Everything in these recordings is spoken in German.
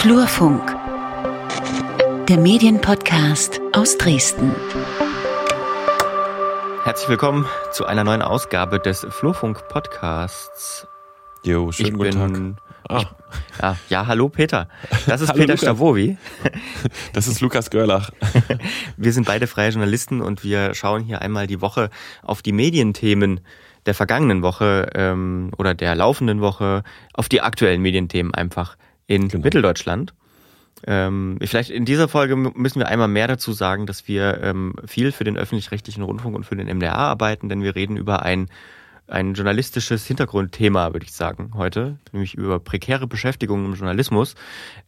Flurfunk, der Medienpodcast aus Dresden. Herzlich willkommen zu einer neuen Ausgabe des Flurfunk Podcasts. Jo, schönen ich guten bin, Tag. Ah. Ich, ja, ja, hallo Peter. Das ist Peter Lukas. Stavovi. Das ist Lukas Görlach. Wir sind beide freie Journalisten und wir schauen hier einmal die Woche auf die Medienthemen der vergangenen Woche ähm, oder der laufenden Woche, auf die aktuellen Medienthemen einfach in Genau. Mitteldeutschland. Ähm, vielleicht in dieser Folge müssen wir einmal mehr dazu sagen, dass wir ähm, viel für den öffentlich-rechtlichen Rundfunk und für den MDR arbeiten, denn wir reden über ein, ein journalistisches Hintergrundthema, würde ich sagen, heute, nämlich über prekäre Beschäftigung im Journalismus.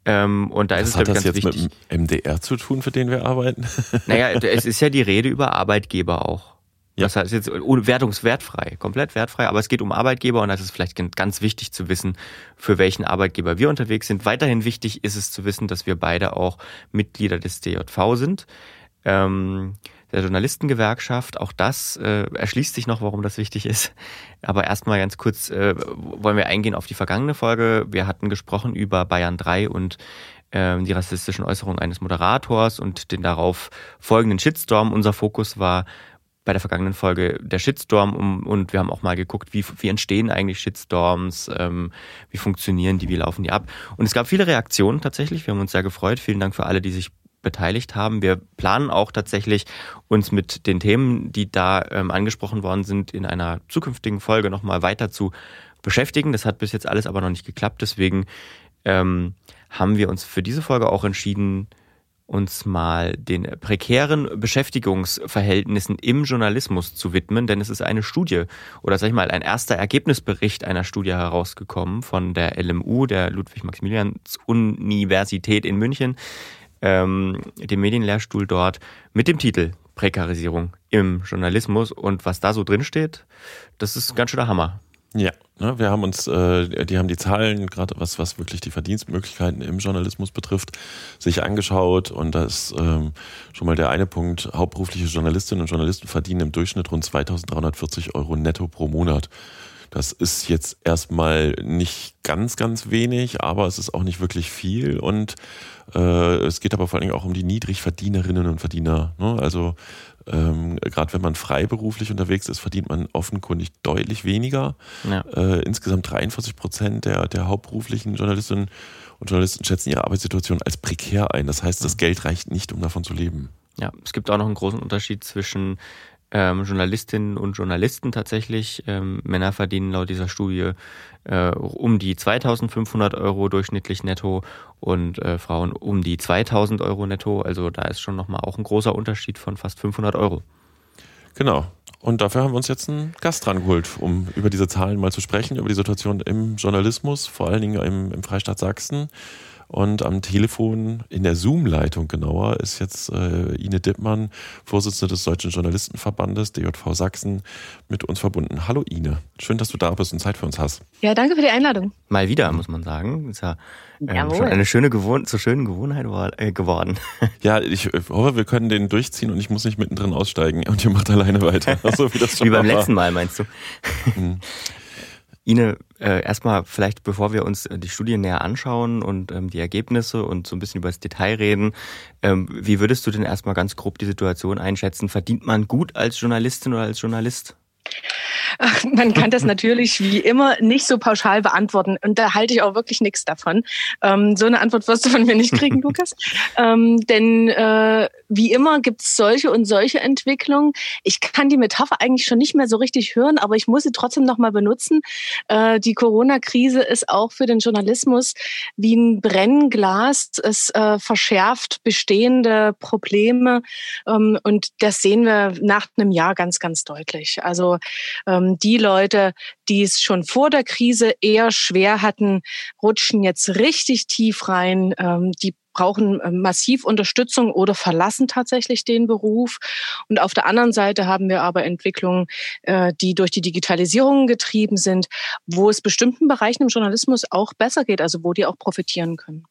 Ähm, und da ist Was es, hat das ganz jetzt wichtig. mit dem MDR zu tun, für den wir arbeiten? Naja, es ist ja die Rede über Arbeitgeber auch. Ja. Das heißt jetzt wertungswertfrei, komplett wertfrei, aber es geht um Arbeitgeber und das ist vielleicht ganz wichtig zu wissen, für welchen Arbeitgeber wir unterwegs sind. Weiterhin wichtig ist es zu wissen, dass wir beide auch Mitglieder des DJV sind, ähm, der Journalistengewerkschaft. Auch das äh, erschließt sich noch, warum das wichtig ist. Aber erstmal ganz kurz äh, wollen wir eingehen auf die vergangene Folge. Wir hatten gesprochen über Bayern 3 und ähm, die rassistischen Äußerungen eines Moderators und den darauf folgenden Shitstorm. Unser Fokus war bei der vergangenen Folge der Shitstorm um, und wir haben auch mal geguckt, wie, wie entstehen eigentlich Shitstorms, ähm, wie funktionieren die, wie laufen die ab. Und es gab viele Reaktionen tatsächlich. Wir haben uns sehr gefreut. Vielen Dank für alle, die sich beteiligt haben. Wir planen auch tatsächlich, uns mit den Themen, die da ähm, angesprochen worden sind, in einer zukünftigen Folge nochmal weiter zu beschäftigen. Das hat bis jetzt alles aber noch nicht geklappt. Deswegen ähm, haben wir uns für diese Folge auch entschieden, uns mal den prekären Beschäftigungsverhältnissen im Journalismus zu widmen, denn es ist eine Studie oder sag ich mal ein erster Ergebnisbericht einer Studie herausgekommen von der LMU, der Ludwig-Maximilians-Universität in München, ähm, dem Medienlehrstuhl dort, mit dem Titel Prekarisierung im Journalismus und was da so drin steht, das ist ein ganz schöner Hammer. Ja, ne, wir haben uns, äh, die haben die Zahlen, gerade was, was wirklich die Verdienstmöglichkeiten im Journalismus betrifft, sich angeschaut und da ist ähm, schon mal der eine Punkt, hauptberufliche Journalistinnen und Journalisten verdienen im Durchschnitt rund 2340 Euro netto pro Monat. Das ist jetzt erstmal nicht ganz, ganz wenig, aber es ist auch nicht wirklich viel und äh, es geht aber vor allen Dingen auch um die Niedrigverdienerinnen und Verdiener. Ne? Also ähm, gerade wenn man freiberuflich unterwegs ist, verdient man offenkundig deutlich weniger. Ja. Äh, insgesamt 43 Prozent der, der hauptberuflichen Journalistinnen und Journalisten schätzen ihre Arbeitssituation als prekär ein. Das heißt, das Geld reicht nicht, um davon zu leben. Ja, es gibt auch noch einen großen Unterschied zwischen ähm, Journalistinnen und Journalisten tatsächlich. Ähm, Männer verdienen laut dieser Studie äh, um die 2500 Euro durchschnittlich netto und äh, Frauen um die 2000 Euro netto. Also da ist schon nochmal auch ein großer Unterschied von fast 500 Euro. Genau. Und dafür haben wir uns jetzt einen Gast dran geholt, um über diese Zahlen mal zu sprechen, über die Situation im Journalismus, vor allen Dingen im, im Freistaat Sachsen. Und am Telefon, in der Zoom-Leitung genauer, ist jetzt äh, Ine Dittmann, Vorsitzende des Deutschen Journalistenverbandes, DJV Sachsen, mit uns verbunden. Hallo Ine, schön, dass du da bist und Zeit für uns hast. Ja, danke für die Einladung. Mal wieder, muss man sagen. Ist ja ähm, schon eine schöne Gewohn zur schönen Gewohnheit war, äh, geworden. Ja, ich hoffe, wir können den durchziehen und ich muss nicht mittendrin aussteigen und ihr macht alleine weiter. So wie das schon Wie beim letzten Mal, meinst du? Mhm. Ine, äh, erstmal vielleicht, bevor wir uns äh, die Studie näher anschauen und ähm, die Ergebnisse und so ein bisschen über das Detail reden, ähm, wie würdest du denn erstmal ganz grob die Situation einschätzen? Verdient man gut als Journalistin oder als Journalist? Ach, man kann das natürlich wie immer nicht so pauschal beantworten. Und da halte ich auch wirklich nichts davon. Ähm, so eine Antwort wirst du von mir nicht kriegen, Lukas. Ähm, denn äh, wie immer gibt es solche und solche Entwicklungen. Ich kann die Metapher eigentlich schon nicht mehr so richtig hören, aber ich muss sie trotzdem nochmal benutzen. Äh, die Corona-Krise ist auch für den Journalismus wie ein Brennglas. Es äh, verschärft bestehende Probleme. Ähm, und das sehen wir nach einem Jahr ganz, ganz deutlich. Also ähm, die Leute, die es schon vor der Krise eher schwer hatten, rutschen jetzt richtig tief rein. Ähm, die brauchen äh, massiv Unterstützung oder verlassen tatsächlich den Beruf. Und auf der anderen Seite haben wir aber Entwicklungen, äh, die durch die Digitalisierung getrieben sind, wo es bestimmten Bereichen im Journalismus auch besser geht, also wo die auch profitieren können.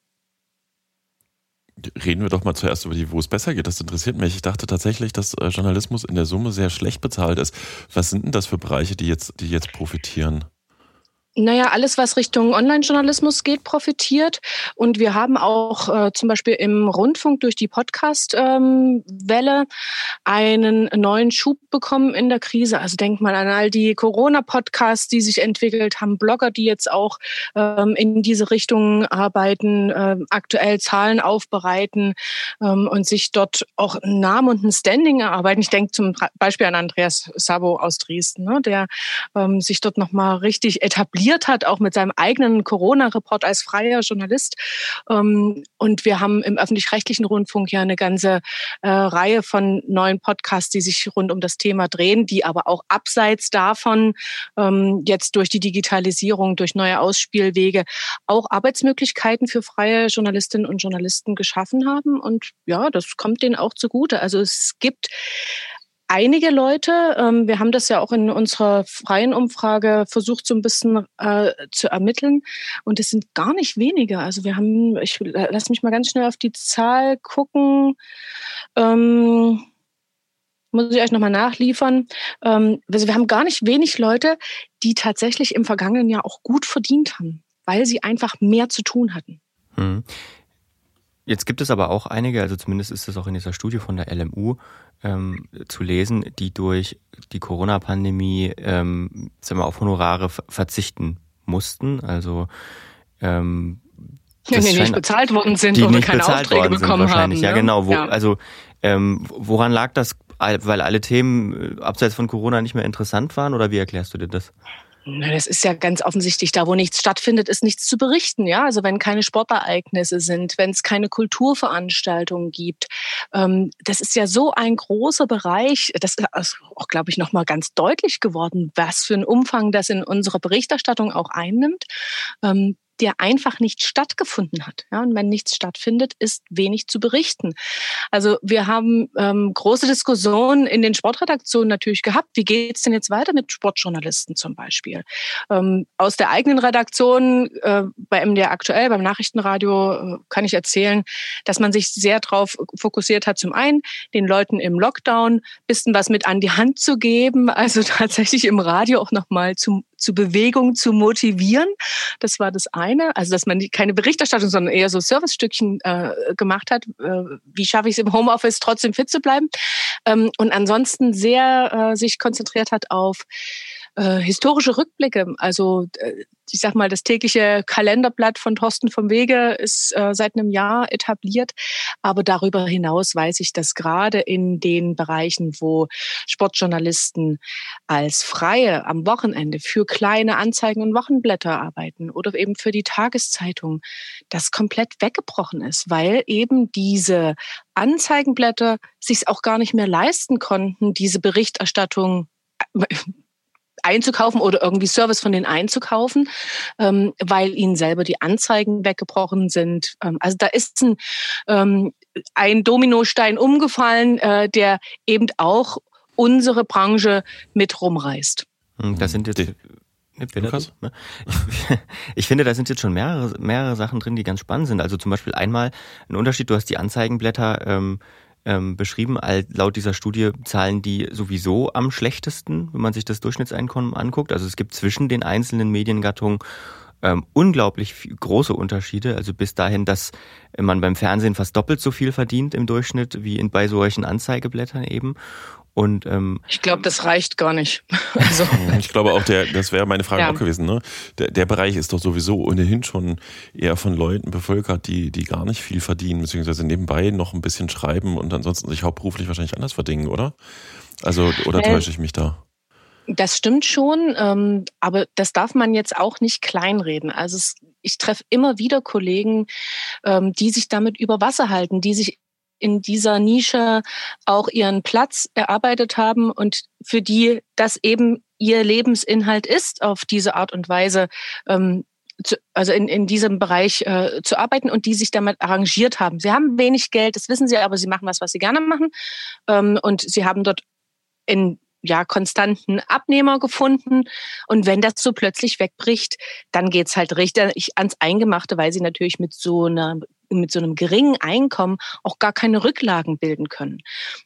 Reden wir doch mal zuerst über die, wo es besser geht. Das interessiert mich. Ich dachte tatsächlich, dass äh, Journalismus in der Summe sehr schlecht bezahlt ist. Was sind denn das für Bereiche, die jetzt, die jetzt profitieren? Naja, alles, was Richtung Online-Journalismus geht, profitiert. Und wir haben auch äh, zum Beispiel im Rundfunk durch die Podcast-Welle ähm, einen neuen Schub bekommen in der Krise. Also denkt mal an all die Corona-Podcasts, die sich entwickelt haben, Blogger, die jetzt auch ähm, in diese Richtung arbeiten, äh, aktuell Zahlen aufbereiten ähm, und sich dort auch einen Namen und ein Standing erarbeiten. Ich denke zum Beispiel an Andreas Sabo aus Dresden, ne, der ähm, sich dort nochmal richtig etabliert etabliert hat, auch mit seinem eigenen Corona-Report als freier Journalist. Ähm, und wir haben im öffentlich-rechtlichen Rundfunk ja eine ganze äh, Reihe von neuen Podcasts, die sich rund um das Thema drehen, die aber auch abseits davon ähm, jetzt durch die Digitalisierung, durch neue Ausspielwege auch Arbeitsmöglichkeiten für freie Journalistinnen und Journalisten geschaffen haben. Und ja, das kommt denen auch zugute. Also es gibt einige Leute, ähm, wir haben das ja auch in unserer freien Umfrage versucht, so ein bisschen äh, zu ermitteln. Und es sind gar nicht wenige. Also wir haben, ich lass mich mal ganz schnell auf die Zahl gucken. Ähm, muss ich euch nochmal nachliefern. Ähm, also wir haben gar nicht wenig Leute, die tatsächlich im vergangenen Jahr auch gut verdient haben, weil sie einfach mehr zu tun hatten. Hm. Jetzt gibt es aber auch einige, also zumindest ist das auch in dieser Studie von der LMU ähm, zu lesen, die durch die Corona-Pandemie ähm, sagen wir, auf Honorare verzichten mussten. Also ähm, ja, die nicht bezahlt worden sind die oder nicht keine bezahlt Aufträge worden bekommen sind wahrscheinlich. haben. Ja, ne? genau. Wo, ja. Also ähm, woran lag das? Weil alle Themen äh, abseits von Corona nicht mehr interessant waren oder wie erklärst du dir das? Das ist ja ganz offensichtlich, da wo nichts stattfindet, ist nichts zu berichten. Ja, also wenn keine Sportereignisse sind, wenn es keine Kulturveranstaltungen gibt, ähm, das ist ja so ein großer Bereich. Das ist auch, glaube ich, noch mal ganz deutlich geworden, was für einen Umfang das in unserer Berichterstattung auch einnimmt. Ähm, der einfach nicht stattgefunden hat. Ja, und wenn nichts stattfindet, ist wenig zu berichten. Also wir haben ähm, große Diskussionen in den Sportredaktionen natürlich gehabt. Wie geht es denn jetzt weiter mit Sportjournalisten zum Beispiel? Ähm, aus der eigenen Redaktion äh, bei MDR aktuell, beim Nachrichtenradio, äh, kann ich erzählen, dass man sich sehr darauf fokussiert hat, zum einen den Leuten im Lockdown bisschen was mit an die Hand zu geben, also tatsächlich im Radio auch nochmal zu, zu Bewegung zu motivieren. Das war das eine also dass man keine Berichterstattung, sondern eher so Servicestückchen äh, gemacht hat. Äh, wie schaffe ich es im Homeoffice trotzdem fit zu bleiben? Ähm, und ansonsten sehr äh, sich konzentriert hat auf äh, historische Rückblicke. Also äh, ich sag mal, das tägliche Kalenderblatt von Thorsten vom Wege ist äh, seit einem Jahr etabliert. Aber darüber hinaus weiß ich, dass gerade in den Bereichen, wo Sportjournalisten als Freie am Wochenende für kleine Anzeigen und Wochenblätter arbeiten oder eben für die Tageszeitung, das komplett weggebrochen ist, weil eben diese Anzeigenblätter sich auch gar nicht mehr leisten konnten, diese Berichterstattung einzukaufen oder irgendwie Service von denen einzukaufen, ähm, weil ihnen selber die Anzeigen weggebrochen sind. Ähm, also da ist ein, ähm, ein Dominostein umgefallen, äh, der eben auch unsere Branche mit rumreißt. Hm, das sind jetzt Lukas? Ne? Ich, ich, finde, da sind jetzt schon mehrere, mehrere Sachen drin, die ganz spannend sind. Also zum Beispiel einmal ein Unterschied, du hast die Anzeigenblätter ähm, ähm, beschrieben. Laut dieser Studie zahlen die sowieso am schlechtesten, wenn man sich das Durchschnittseinkommen anguckt. Also es gibt zwischen den einzelnen Mediengattungen ähm, unglaublich große Unterschiede. Also bis dahin, dass man beim Fernsehen fast doppelt so viel verdient im Durchschnitt wie in, bei solchen Anzeigeblättern eben. Und ähm, ich glaube, das reicht gar nicht. also. Ich glaube auch, der, das wäre meine Frage ja. auch gewesen. Ne? Der, der Bereich ist doch sowieso ohnehin schon eher von Leuten bevölkert, die, die gar nicht viel verdienen, beziehungsweise nebenbei noch ein bisschen schreiben und ansonsten sich hauptberuflich wahrscheinlich anders verdienen, oder? Also, oder äh, täusche ich mich da? Das stimmt schon, ähm, aber das darf man jetzt auch nicht kleinreden. Also es, ich treffe immer wieder Kollegen, ähm, die sich damit über Wasser halten, die sich in dieser Nische auch ihren Platz erarbeitet haben und für die das eben ihr Lebensinhalt ist, auf diese Art und Weise ähm, zu, also in, in diesem Bereich äh, zu arbeiten und die sich damit arrangiert haben. Sie haben wenig Geld, das wissen sie, aber sie machen was, was sie gerne machen. Ähm, und sie haben dort in ja, konstanten Abnehmer gefunden. Und wenn das so plötzlich wegbricht, dann geht's halt richtig ans Eingemachte, weil sie natürlich mit so einer mit so einem geringen Einkommen auch gar keine Rücklagen bilden können.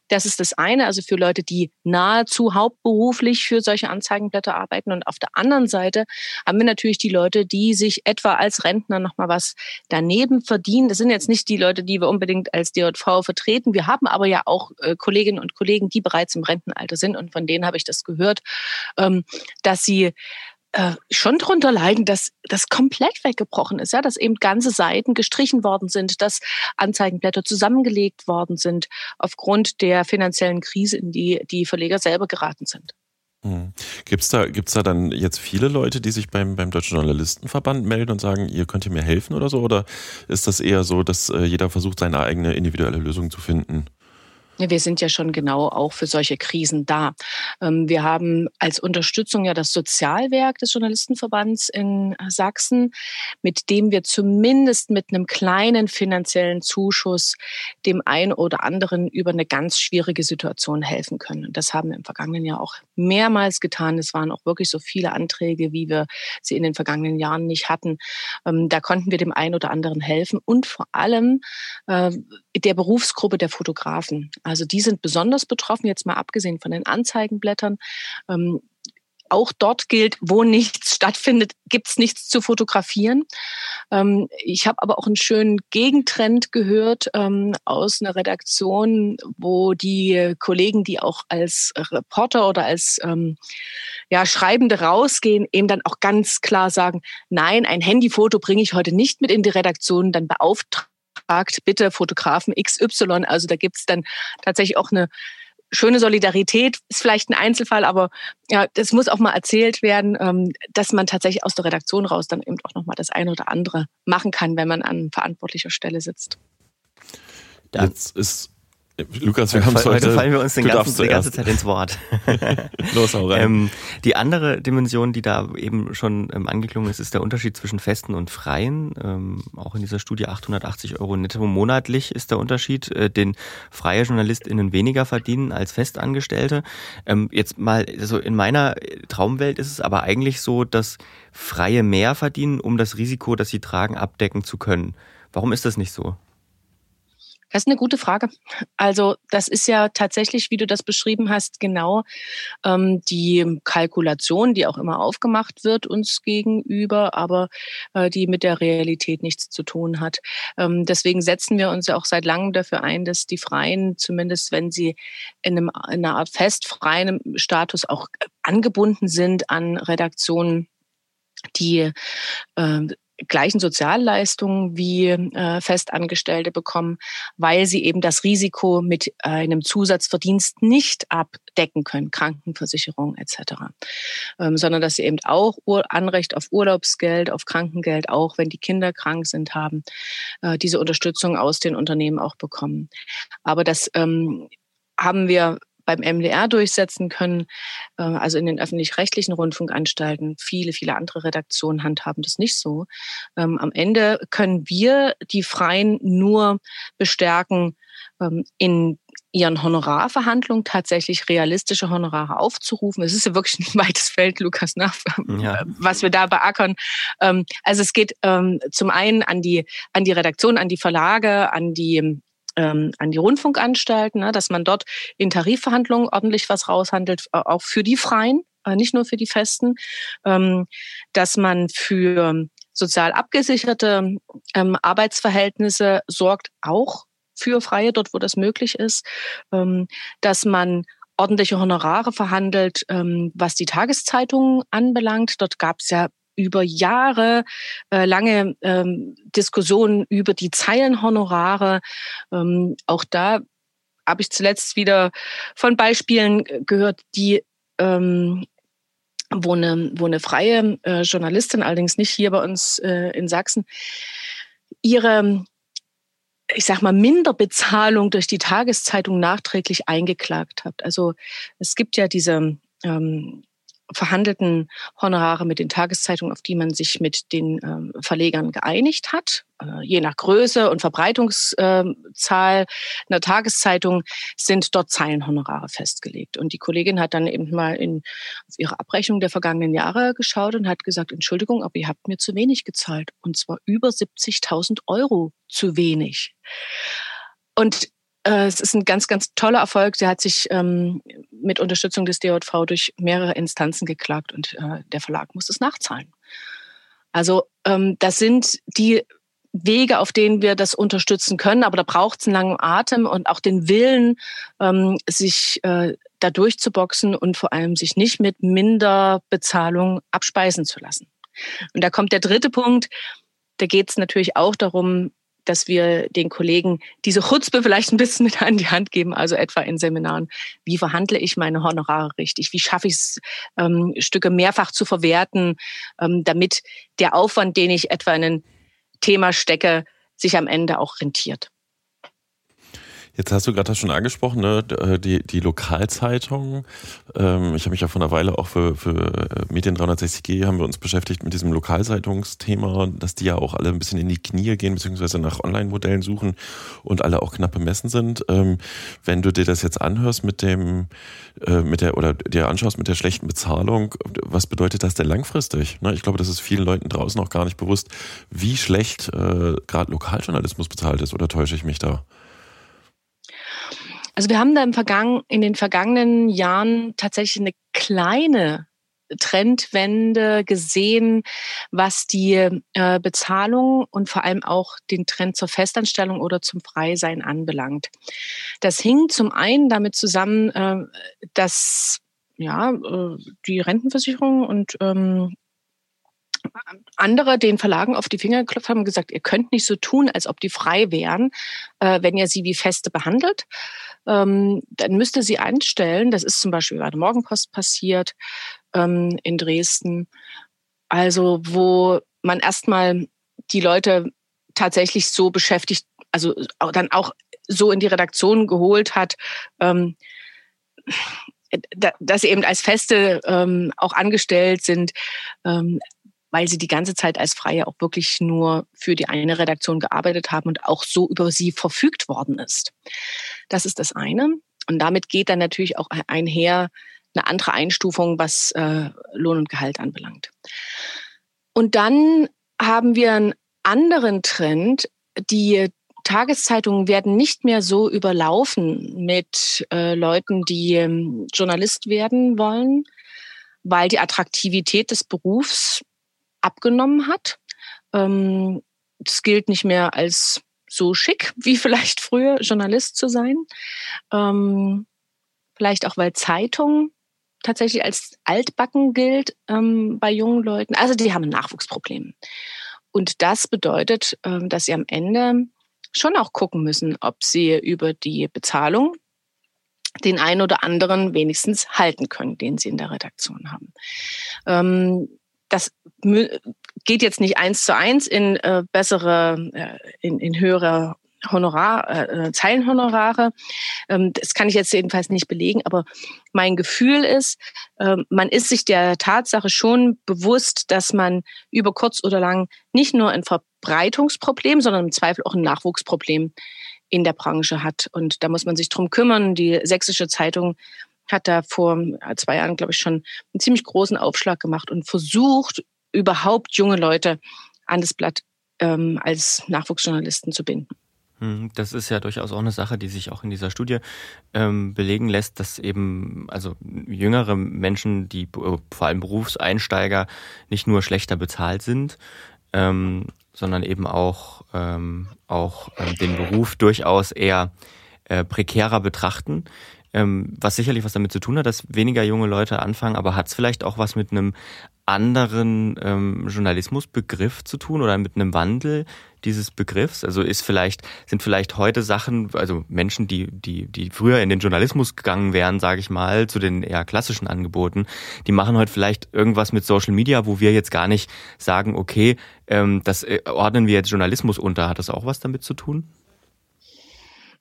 Das ist das eine, also für Leute, die nahezu hauptberuflich für solche Anzeigenblätter arbeiten. Und auf der anderen Seite haben wir natürlich die Leute, die sich etwa als Rentner nochmal was daneben verdienen. Das sind jetzt nicht die Leute, die wir unbedingt als DJV vertreten. Wir haben aber ja auch äh, Kolleginnen und Kollegen, die bereits im Rentenalter sind. Und von denen habe ich das gehört, ähm, dass sie äh, schon drunter leiden, dass das komplett weggebrochen ist, ja, dass eben ganze Seiten gestrichen worden sind, dass Anzeigenblätter zusammengelegt worden sind aufgrund der finanziellen Krise, in die die Verleger selber geraten sind. Hm. Gibt's da, gibt's da dann jetzt viele Leute, die sich beim, beim Deutschen Journalistenverband melden und sagen, ihr könnt ihr mir helfen oder so? Oder ist das eher so, dass äh, jeder versucht, seine eigene individuelle Lösung zu finden? Wir sind ja schon genau auch für solche Krisen da. Ähm, wir haben als Unterstützung ja das Sozialwerk des Journalistenverbands in Sachsen, mit dem wir zumindest mit einem kleinen finanziellen Zuschuss dem einen oder anderen über eine ganz schwierige Situation helfen können. Und das haben wir im vergangenen Jahr auch mehrmals getan. Es waren auch wirklich so viele Anträge, wie wir sie in den vergangenen Jahren nicht hatten. Ähm, da konnten wir dem einen oder anderen helfen und vor allem äh, der Berufsgruppe der Fotografen. Also die sind besonders betroffen, jetzt mal abgesehen von den Anzeigenblättern. Ähm, auch dort gilt, wo nichts stattfindet, gibt's nichts zu fotografieren. Ähm, ich habe aber auch einen schönen Gegentrend gehört ähm, aus einer Redaktion, wo die Kollegen, die auch als Reporter oder als ähm, ja, Schreibende rausgehen, eben dann auch ganz klar sagen, nein, ein Handyfoto bringe ich heute nicht mit in die Redaktion, dann beauftragen fragt, bitte Fotografen XY. Also da gibt es dann tatsächlich auch eine schöne Solidarität, ist vielleicht ein Einzelfall, aber ja, das muss auch mal erzählt werden, ähm, dass man tatsächlich aus der Redaktion raus dann eben auch nochmal das eine oder andere machen kann, wenn man an verantwortlicher Stelle sitzt. Jetzt ist Lukas, wir haben heute, heute fallen wir uns den ganzen, die ganze Zeit ins Wort. Los, hau rein. Ähm, die andere Dimension, die da eben schon ähm, angeklungen ist, ist der Unterschied zwischen festen und freien. Ähm, auch in dieser Studie 880 Euro netto monatlich ist der Unterschied, äh, den freie JournalistInnen weniger verdienen als Festangestellte. Ähm, jetzt mal, also in meiner Traumwelt ist es aber eigentlich so, dass Freie mehr verdienen, um das Risiko, das sie tragen, abdecken zu können. Warum ist das nicht so? Das ist eine gute Frage. Also das ist ja tatsächlich, wie du das beschrieben hast, genau ähm, die Kalkulation, die auch immer aufgemacht wird uns gegenüber, aber äh, die mit der Realität nichts zu tun hat. Ähm, deswegen setzen wir uns ja auch seit langem dafür ein, dass die Freien, zumindest wenn sie in, einem, in einer Art festfreien Status auch angebunden sind an Redaktionen, die äh, gleichen Sozialleistungen wie äh, Festangestellte bekommen, weil sie eben das Risiko mit einem Zusatzverdienst nicht abdecken können, Krankenversicherung etc., ähm, sondern dass sie eben auch Ur Anrecht auf Urlaubsgeld, auf Krankengeld, auch wenn die Kinder krank sind, haben, äh, diese Unterstützung aus den Unternehmen auch bekommen. Aber das ähm, haben wir beim MDR durchsetzen können, äh, also in den öffentlich-rechtlichen Rundfunkanstalten. Viele, viele andere Redaktionen handhaben das nicht so. Ähm, am Ende können wir die Freien nur bestärken, ähm, in ihren Honorarverhandlungen tatsächlich realistische Honorare aufzurufen. Es ist ja wirklich ein weites Feld, Lukas, nach, ne, ja. was wir da beackern. Ähm, also es geht zum einen an die, an die Redaktion, an die Verlage, an die ähm, an die Rundfunkanstalten, ne, dass man dort in Tarifverhandlungen ordentlich was raushandelt, äh, auch für die Freien, äh, nicht nur für die Festen, ähm, dass man für sozial abgesicherte ähm, Arbeitsverhältnisse sorgt, auch für Freie, dort wo das möglich ist, ähm, dass man ordentliche Honorare verhandelt, ähm, was die Tageszeitungen anbelangt. Dort gab es ja über Jahre äh, lange ähm, Diskussionen über die Zeilenhonorare. Ähm, auch da habe ich zuletzt wieder von Beispielen gehört, die ähm, wo eine, wo eine freie äh, Journalistin, allerdings nicht hier bei uns äh, in Sachsen, ihre, ich sag mal, Minderbezahlung durch die Tageszeitung nachträglich eingeklagt hat. Also es gibt ja diese ähm, verhandelten Honorare mit den Tageszeitungen, auf die man sich mit den ähm, Verlegern geeinigt hat. Äh, je nach Größe und Verbreitungszahl äh, einer Tageszeitung sind dort Zeilenhonorare festgelegt. Und die Kollegin hat dann eben mal in, auf ihre Abrechnung der vergangenen Jahre geschaut und hat gesagt, Entschuldigung, aber ihr habt mir zu wenig gezahlt. Und zwar über 70.000 Euro zu wenig. Und es ist ein ganz, ganz toller Erfolg. Der hat sich ähm, mit Unterstützung des DJV durch mehrere Instanzen geklagt und äh, der Verlag muss es nachzahlen. Also ähm, das sind die Wege, auf denen wir das unterstützen können, aber da braucht es einen langen Atem und auch den Willen, ähm, sich äh, da durchzuboxen und vor allem sich nicht mit Minderbezahlung abspeisen zu lassen. Und da kommt der dritte Punkt. Da geht es natürlich auch darum, dass wir den Kollegen diese Chutzpe vielleicht ein bisschen mit an die Hand geben, also etwa in Seminaren. Wie verhandle ich meine Honorare richtig? Wie schaffe ich es, ähm, Stücke mehrfach zu verwerten, ähm, damit der Aufwand, den ich etwa in ein Thema stecke, sich am Ende auch rentiert? Jetzt hast du gerade das schon angesprochen, ne? Äh, die, die Lokalzeitung. Ähm, ich habe mich ja vor einer Weile auch für, für äh, Medien 360G haben wir uns beschäftigt mit diesem Lokalzeitungsthema, dass die ja auch alle ein bisschen in die Knie gehen, beziehungsweise nach Online-Modellen suchen und alle auch knapp bemessen sind. Ähm, wenn du dir das jetzt anhörst mit dem, äh, mit der, oder dir anschaust mit der schlechten Bezahlung, was bedeutet das denn langfristig? Ne? Ich glaube, das ist vielen Leuten draußen auch gar nicht bewusst, wie schlecht gerade Lokaljournalismus bezahlt ist, oder täusche ich mich da? Also wir haben da im Vergangen, in den vergangenen Jahren tatsächlich eine kleine Trendwende gesehen, was die äh, Bezahlung und vor allem auch den Trend zur Festanstellung oder zum Freisein anbelangt. Das hing zum einen damit zusammen, äh, dass ja äh, die Rentenversicherung und ähm, andere den Verlagen auf die Finger geklopft haben und gesagt, ihr könnt nicht so tun, als ob die frei wären, äh, wenn ihr sie wie Feste behandelt. Ähm, dann müsste sie einstellen, das ist zum Beispiel bei der Morgenpost passiert ähm, in Dresden, also wo man erstmal die Leute tatsächlich so beschäftigt, also dann auch so in die Redaktion geholt hat, ähm, dass sie eben als Feste ähm, auch angestellt sind, ähm, weil sie die ganze Zeit als Freie auch wirklich nur für die eine Redaktion gearbeitet haben und auch so über sie verfügt worden ist. Das ist das eine. Und damit geht dann natürlich auch einher eine andere Einstufung, was äh, Lohn und Gehalt anbelangt. Und dann haben wir einen anderen Trend. Die Tageszeitungen werden nicht mehr so überlaufen mit äh, Leuten, die ähm, Journalist werden wollen, weil die Attraktivität des Berufs abgenommen hat. Ähm, das gilt nicht mehr als so schick wie vielleicht früher Journalist zu sein. Ähm, vielleicht auch, weil Zeitung tatsächlich als altbacken gilt ähm, bei jungen Leuten. Also die haben ein Nachwuchsproblem. Und das bedeutet, ähm, dass sie am Ende schon auch gucken müssen, ob sie über die Bezahlung den einen oder anderen wenigstens halten können, den sie in der Redaktion haben. Ähm, das geht jetzt nicht eins zu eins in äh, bessere, äh, in, in höhere Honorar, äh, Zeilenhonorare. Ähm, das kann ich jetzt jedenfalls nicht belegen, aber mein Gefühl ist, äh, man ist sich der Tatsache schon bewusst, dass man über kurz oder lang nicht nur ein Verbreitungsproblem, sondern im Zweifel auch ein Nachwuchsproblem in der Branche hat. Und da muss man sich drum kümmern. Die Sächsische Zeitung hat da vor äh, zwei Jahren, glaube ich, schon einen ziemlich großen Aufschlag gemacht und versucht, überhaupt junge Leute an das Blatt ähm, als Nachwuchsjournalisten zu binden. Hm, das ist ja durchaus auch eine Sache, die sich auch in dieser Studie ähm, belegen lässt, dass eben also jüngere Menschen, die äh, vor allem Berufseinsteiger, nicht nur schlechter bezahlt sind, ähm, sondern eben auch ähm, auch ähm, den Beruf durchaus eher äh, prekärer betrachten ähm, was sicherlich was damit zu tun hat, dass weniger junge Leute anfangen, aber hat es vielleicht auch was mit einem anderen ähm, Journalismusbegriff zu tun oder mit einem Wandel dieses Begriffs? Also ist vielleicht, sind vielleicht heute Sachen, also Menschen, die, die, die früher in den Journalismus gegangen wären, sage ich mal, zu den eher klassischen Angeboten, die machen heute vielleicht irgendwas mit Social Media, wo wir jetzt gar nicht sagen, okay, ähm, das äh, ordnen wir jetzt Journalismus unter. Hat das auch was damit zu tun?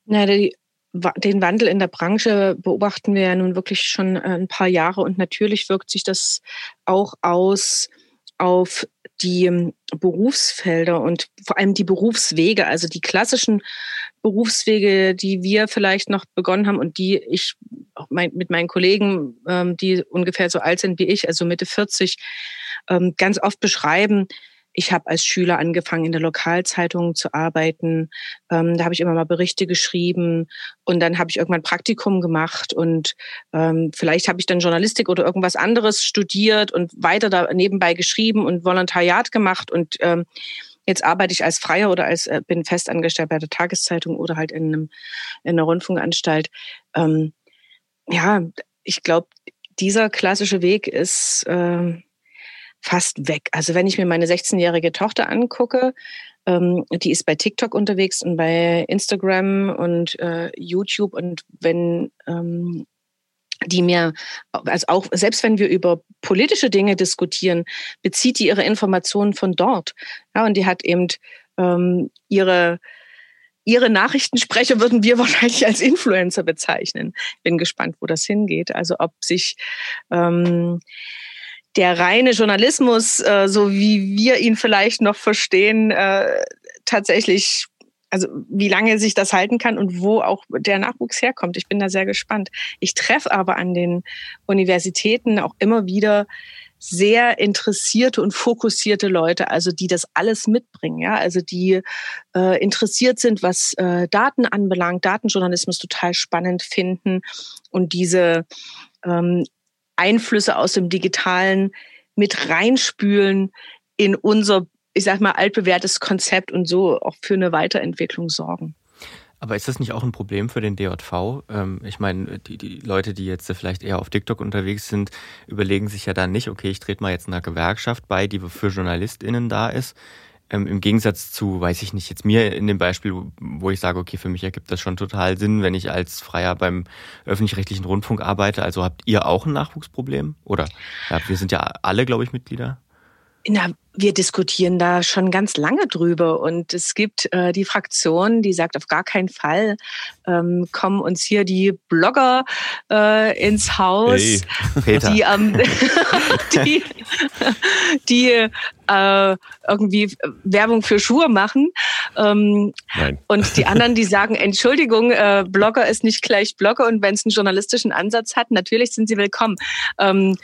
Na, die den Wandel in der Branche beobachten wir ja nun wirklich schon äh, ein paar Jahre. Und natürlich wirkt sich das auch aus auf die ähm, Berufsfelder und vor allem die Berufswege, also die klassischen Berufswege, die wir vielleicht noch begonnen haben und die ich mit meinen Kollegen, ähm, die ungefähr so alt sind wie ich, also Mitte 40, ähm, ganz oft beschreiben, ich habe als Schüler angefangen, in der Lokalzeitung zu arbeiten. Ähm, da habe ich immer mal Berichte geschrieben und dann habe ich irgendwann Praktikum gemacht und ähm, vielleicht habe ich dann Journalistik oder irgendwas anderes studiert und weiter da nebenbei geschrieben und Volontariat gemacht und ähm, jetzt arbeite ich als Freier oder als äh, bin festangestellt bei der Tageszeitung oder halt in, einem, in einer Rundfunkanstalt. Ähm, ja, ich glaube, dieser klassische Weg ist äh, fast weg. Also wenn ich mir meine 16-jährige Tochter angucke, ähm, die ist bei TikTok unterwegs und bei Instagram und äh, YouTube und wenn ähm, die mir, also auch selbst wenn wir über politische Dinge diskutieren, bezieht die ihre Informationen von dort. Ja, und die hat eben ähm, ihre Ihre Nachrichtensprecher würden wir wahrscheinlich als Influencer bezeichnen. Bin gespannt, wo das hingeht. Also ob sich ähm, der reine Journalismus, äh, so wie wir ihn vielleicht noch verstehen, äh, tatsächlich, also wie lange sich das halten kann und wo auch der Nachwuchs herkommt. Ich bin da sehr gespannt. Ich treffe aber an den Universitäten auch immer wieder sehr interessierte und fokussierte Leute, also die das alles mitbringen, ja, also die äh, interessiert sind, was äh, Daten anbelangt, Datenjournalismus total spannend finden und diese ähm, Einflüsse aus dem Digitalen mit reinspülen in unser, ich sag mal, altbewährtes Konzept und so auch für eine Weiterentwicklung sorgen. Aber ist das nicht auch ein Problem für den DJV? Ähm, ich meine, die, die Leute, die jetzt vielleicht eher auf TikTok unterwegs sind, überlegen sich ja dann nicht, okay, ich trete mal jetzt einer Gewerkschaft bei, die für JournalistInnen da ist. Ähm, Im Gegensatz zu, weiß ich nicht, jetzt mir in dem Beispiel, wo ich sage, okay, für mich ergibt das schon total Sinn, wenn ich als Freier beim öffentlich-rechtlichen Rundfunk arbeite. Also habt ihr auch ein Nachwuchsproblem? Oder ja, wir sind ja alle, glaube ich, Mitglieder. Na, wir diskutieren da schon ganz lange drüber und es gibt äh, die Fraktion, die sagt auf gar keinen Fall ähm, kommen uns hier die Blogger äh, ins Haus, hey, die ähm, die, die äh, irgendwie Werbung für Schuhe machen ähm, Nein. und die anderen, die sagen Entschuldigung, äh, Blogger ist nicht gleich Blogger und wenn es einen journalistischen Ansatz hat, natürlich sind sie willkommen. Ähm,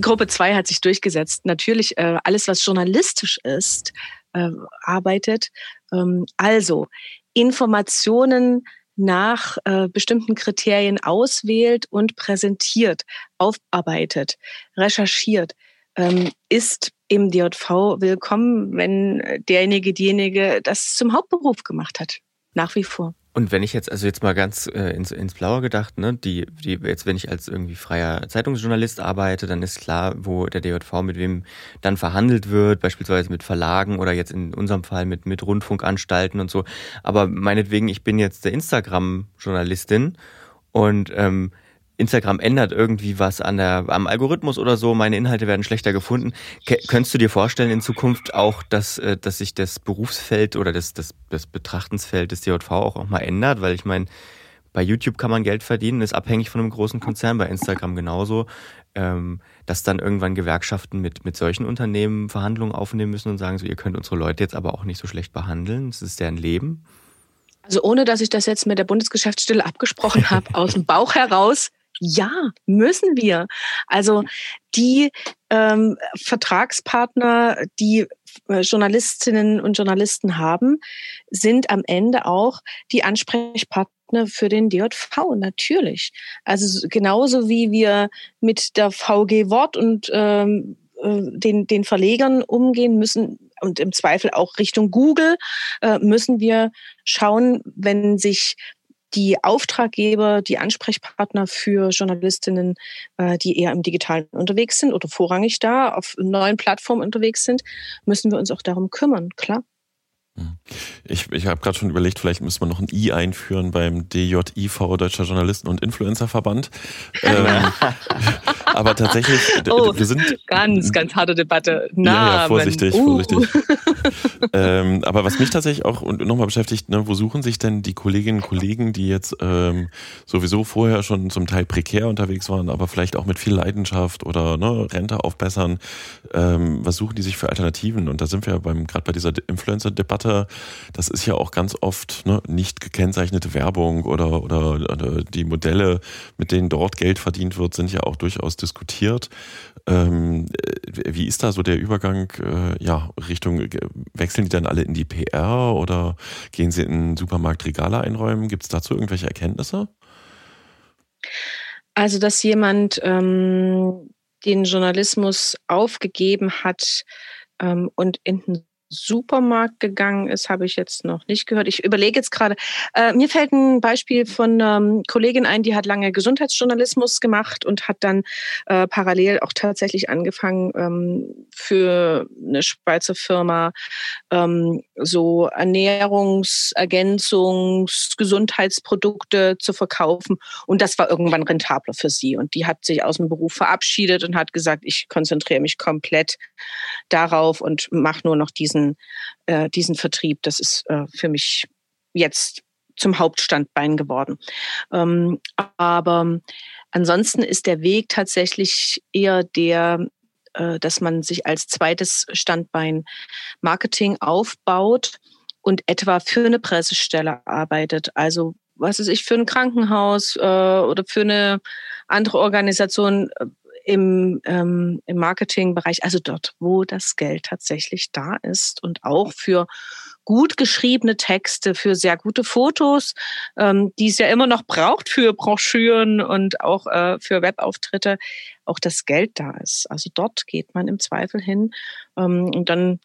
Gruppe 2 hat sich durchgesetzt. Natürlich äh, alles, was journalistisch ist, äh, arbeitet. Ähm, also Informationen nach äh, bestimmten Kriterien auswählt und präsentiert, aufarbeitet, recherchiert, ähm, ist im DJV willkommen, wenn derjenige, diejenige das zum Hauptberuf gemacht hat. Nach wie vor. Und wenn ich jetzt, also jetzt mal ganz äh, ins, ins Blaue gedacht, ne, die, die, jetzt wenn ich als irgendwie freier Zeitungsjournalist arbeite, dann ist klar, wo der DJV mit wem dann verhandelt wird, beispielsweise mit Verlagen oder jetzt in unserem Fall mit, mit Rundfunkanstalten und so. Aber meinetwegen, ich bin jetzt der Instagram-Journalistin und ähm, Instagram ändert irgendwie was an der, am Algorithmus oder so, meine Inhalte werden schlechter gefunden. K könntest du dir vorstellen in Zukunft auch, dass, äh, dass sich das Berufsfeld oder das, das, das Betrachtensfeld des DJV auch, auch mal ändert? Weil ich meine, bei YouTube kann man Geld verdienen, ist abhängig von einem großen Konzern, bei Instagram genauso, ähm, dass dann irgendwann Gewerkschaften mit, mit solchen Unternehmen Verhandlungen aufnehmen müssen und sagen so, ihr könnt unsere Leute jetzt aber auch nicht so schlecht behandeln, das ist deren Leben. Also ohne, dass ich das jetzt mit der Bundesgeschäftsstelle abgesprochen habe, aus dem Bauch heraus ja, müssen wir. Also die ähm, Vertragspartner, die äh, Journalistinnen und Journalisten haben, sind am Ende auch die Ansprechpartner für den DJV, natürlich. Also genauso wie wir mit der VG Wort und ähm, äh, den, den Verlegern umgehen müssen und im Zweifel auch Richtung Google, äh, müssen wir schauen, wenn sich die Auftraggeber, die Ansprechpartner für Journalistinnen, äh, die eher im Digitalen unterwegs sind oder vorrangig da auf neuen Plattformen unterwegs sind, müssen wir uns auch darum kümmern, klar. Ich, ich habe gerade schon überlegt, vielleicht müsste man noch ein I einführen beim DJIV, Deutscher Journalisten- und Influencerverband. ähm, aber tatsächlich, oh, wir sind. Ganz, ganz harte Debatte. Namen. Ja, ja, vorsichtig, uh. vorsichtig. ähm, aber was mich tatsächlich auch nochmal beschäftigt, ne, wo suchen sich denn die Kolleginnen und Kollegen, die jetzt ähm, sowieso vorher schon zum Teil prekär unterwegs waren, aber vielleicht auch mit viel Leidenschaft oder ne, Rente aufbessern, ähm, was suchen die sich für Alternativen? Und da sind wir beim gerade bei dieser Influencer-Debatte, das ist ja auch ganz oft ne, nicht gekennzeichnete Werbung oder, oder, oder die Modelle, mit denen dort Geld verdient wird, sind ja auch durchaus diskutiert. Ähm, wie ist da so der Übergang äh, ja, Richtung, äh, wechseln die dann alle in die PR oder gehen sie in Supermarktregale einräumen? Gibt es dazu irgendwelche Erkenntnisse? Also, dass jemand ähm, den Journalismus aufgegeben hat ähm, und in den Supermarkt gegangen ist, habe ich jetzt noch nicht gehört. Ich überlege jetzt gerade, äh, mir fällt ein Beispiel von ähm, Kollegin ein, die hat lange Gesundheitsjournalismus gemacht und hat dann äh, parallel auch tatsächlich angefangen, ähm, für eine Schweizer Firma ähm, so Ernährungs-, Ergänzungs-, Gesundheitsprodukte zu verkaufen. Und das war irgendwann rentabler für sie. Und die hat sich aus dem Beruf verabschiedet und hat gesagt, ich konzentriere mich komplett darauf und mache nur noch diesen diesen, äh, diesen Vertrieb. Das ist äh, für mich jetzt zum Hauptstandbein geworden. Ähm, aber ansonsten ist der Weg tatsächlich eher der, äh, dass man sich als zweites Standbein Marketing aufbaut und etwa für eine Pressestelle arbeitet. Also was ist ich für ein Krankenhaus äh, oder für eine andere Organisation äh, im, ähm, im Marketingbereich, also dort, wo das Geld tatsächlich da ist und auch für gut geschriebene Texte, für sehr gute Fotos, ähm, die es ja immer noch braucht für Broschüren und auch äh, für Webauftritte, auch das Geld da ist. Also dort geht man im Zweifel hin. Ähm, und dann,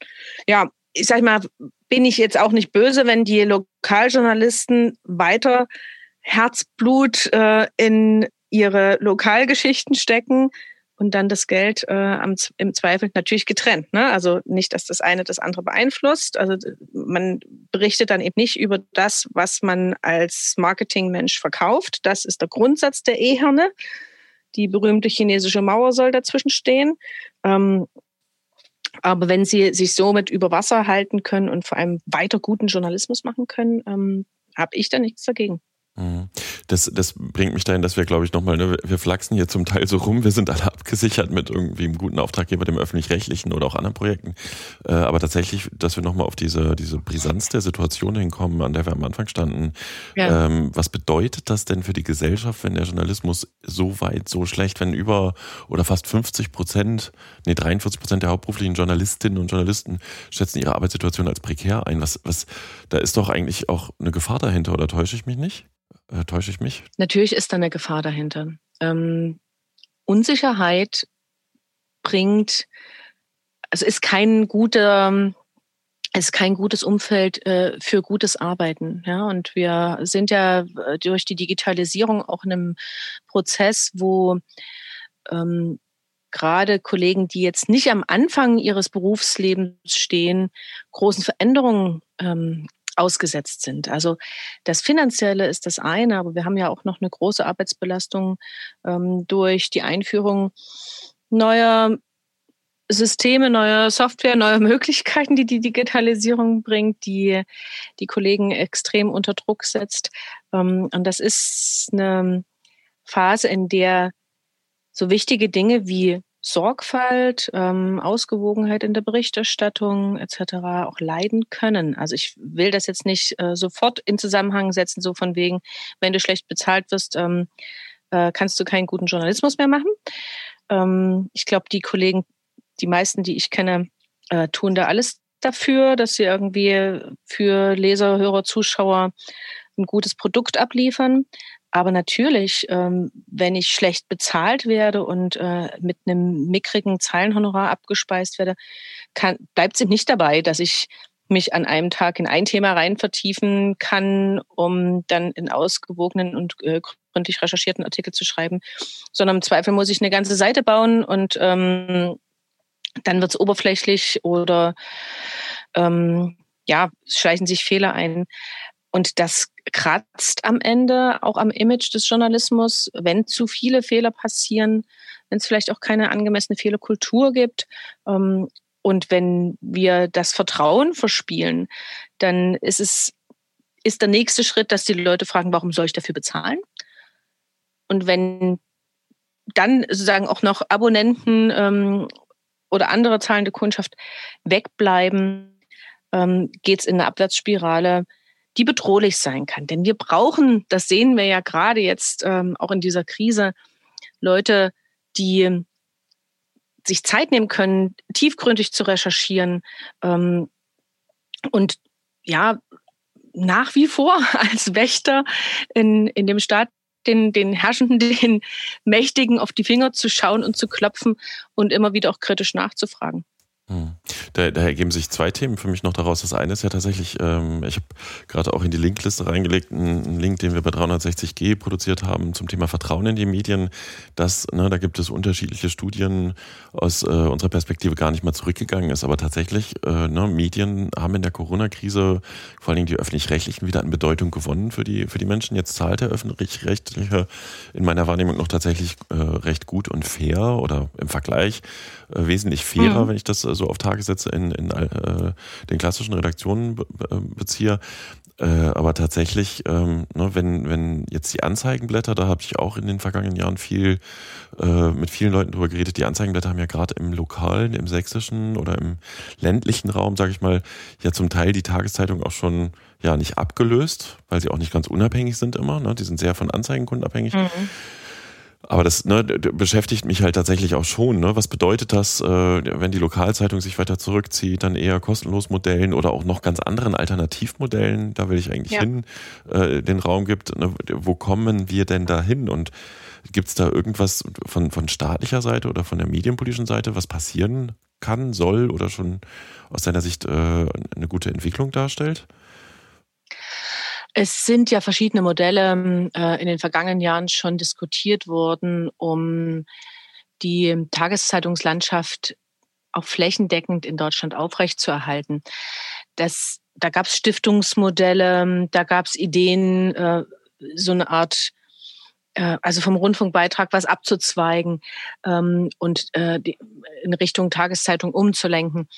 ja, ich sag mal, bin ich jetzt auch nicht böse, wenn die Lokaljournalisten weiter Herzblut äh, in ihre Lokalgeschichten stecken und dann das Geld äh, am, im Zweifel natürlich getrennt. Ne? Also nicht, dass das eine das andere beeinflusst. Also man berichtet dann eben nicht über das, was man als Marketingmensch verkauft. Das ist der Grundsatz der Eherne. Die berühmte chinesische Mauer soll dazwischen stehen. Ähm, aber wenn sie sich somit über Wasser halten können und vor allem weiter guten Journalismus machen können, ähm, habe ich da nichts dagegen. Mhm. Das, das bringt mich dahin, dass wir, glaube ich, nochmal, ne, wir flachsen hier zum Teil so rum, wir sind alle abgesichert mit irgendwie einem guten Auftraggeber, dem öffentlich-rechtlichen oder auch anderen Projekten. Äh, aber tatsächlich, dass wir nochmal auf diese, diese Brisanz der Situation hinkommen, an der wir am Anfang standen. Ja. Ähm, was bedeutet das denn für die Gesellschaft, wenn der Journalismus so weit, so schlecht, wenn über oder fast 50 Prozent, nee, 43 Prozent der hauptberuflichen Journalistinnen und Journalisten schätzen ihre Arbeitssituation als prekär ein? Was, was, da ist doch eigentlich auch eine Gefahr dahinter, oder täusche ich mich nicht? Äh, täusche ich mich? Natürlich ist da eine Gefahr dahinter. Ähm, Unsicherheit bringt, also ist kein guter, ist kein gutes Umfeld äh, für gutes Arbeiten. Ja, und wir sind ja äh, durch die Digitalisierung auch in einem Prozess, wo ähm, gerade Kollegen, die jetzt nicht am Anfang ihres Berufslebens stehen, großen Veränderungen ähm, ausgesetzt sind. Also das Finanzielle ist das eine, aber wir haben ja auch noch eine große Arbeitsbelastung ähm, durch die Einführung neuer Systeme, neuer Software, neue Möglichkeiten, die die Digitalisierung bringt, die die Kollegen extrem unter Druck setzt. Ähm, und das ist eine Phase, in der so wichtige Dinge wie Sorgfalt, ähm, Ausgewogenheit in der Berichterstattung etc. auch leiden können. Also ich will das jetzt nicht äh, sofort in Zusammenhang setzen, so von wegen, wenn du schlecht bezahlt wirst, ähm, äh, kannst du keinen guten Journalismus mehr machen. Ähm, ich glaube, die Kollegen, die meisten, die ich kenne, äh, tun da alles dafür, dass sie irgendwie für Leser, Hörer, Zuschauer ein gutes Produkt abliefern. Aber natürlich, ähm, wenn ich schlecht bezahlt werde und äh, mit einem mickrigen Zahlenhonorar abgespeist werde, bleibt es eben nicht dabei, dass ich mich an einem Tag in ein Thema rein vertiefen kann, um dann in ausgewogenen und äh, gründlich recherchierten Artikel zu schreiben, sondern im Zweifel muss ich eine ganze Seite bauen und ähm, dann wird es oberflächlich oder ähm, ja, schleichen sich Fehler ein. Und das kratzt am Ende auch am Image des Journalismus, wenn zu viele Fehler passieren, wenn es vielleicht auch keine angemessene Fehlerkultur gibt. Ähm, und wenn wir das Vertrauen verspielen, dann ist es, ist der nächste Schritt, dass die Leute fragen, warum soll ich dafür bezahlen? Und wenn dann sozusagen auch noch Abonnenten ähm, oder andere zahlende Kundschaft wegbleiben, ähm, geht es in eine Abwärtsspirale, die bedrohlich sein kann. Denn wir brauchen, das sehen wir ja gerade jetzt ähm, auch in dieser Krise, Leute, die sich Zeit nehmen können, tiefgründig zu recherchieren ähm, und ja, nach wie vor als Wächter in, in dem Staat den, den Herrschenden, den Mächtigen auf die Finger zu schauen und zu klopfen und immer wieder auch kritisch nachzufragen. Hm. Da, da ergeben sich zwei Themen für mich noch daraus. Das eine ist ja tatsächlich, ähm, ich habe gerade auch in die Linkliste reingelegt, einen Link, den wir bei 360G produziert haben zum Thema Vertrauen in die Medien. Das, ne, da gibt es unterschiedliche Studien aus äh, unserer Perspektive gar nicht mal zurückgegangen ist, aber tatsächlich, äh, ne, Medien haben in der Corona-Krise vor allen Dingen die öffentlich-rechtlichen wieder an Bedeutung gewonnen für die für die Menschen. Jetzt zahlt der öffentlich-rechtliche in meiner Wahrnehmung noch tatsächlich äh, recht gut und fair oder im Vergleich äh, wesentlich fairer, mhm. wenn ich das äh, so auf Tagessätze in, in äh, den klassischen Redaktionen be beziehe. Äh, aber tatsächlich, ähm, ne, wenn, wenn jetzt die Anzeigenblätter, da habe ich auch in den vergangenen Jahren viel äh, mit vielen Leuten drüber geredet, die Anzeigenblätter haben ja gerade im lokalen, im sächsischen oder im ländlichen Raum, sage ich mal, ja zum Teil die Tageszeitung auch schon ja nicht abgelöst, weil sie auch nicht ganz unabhängig sind immer. Ne? Die sind sehr von Anzeigenkunden abhängig. Mhm. Aber das ne, beschäftigt mich halt tatsächlich auch schon. Ne? Was bedeutet das, äh, wenn die Lokalzeitung sich weiter zurückzieht, dann eher kostenlos Modellen oder auch noch ganz anderen Alternativmodellen, da will ich eigentlich ja. hin, äh, den Raum gibt. Ne? Wo kommen wir denn da hin? Und gibt es da irgendwas von, von staatlicher Seite oder von der medienpolitischen Seite, was passieren kann, soll oder schon aus deiner Sicht äh, eine gute Entwicklung darstellt? Es sind ja verschiedene Modelle äh, in den vergangenen Jahren schon diskutiert worden, um die Tageszeitungslandschaft auch flächendeckend in Deutschland aufrechtzuerhalten. Das, da gab es Stiftungsmodelle, da gab es Ideen, äh, so eine Art äh, also vom Rundfunkbeitrag was abzuzweigen ähm, und in Richtung Tageszeitung umzulenken.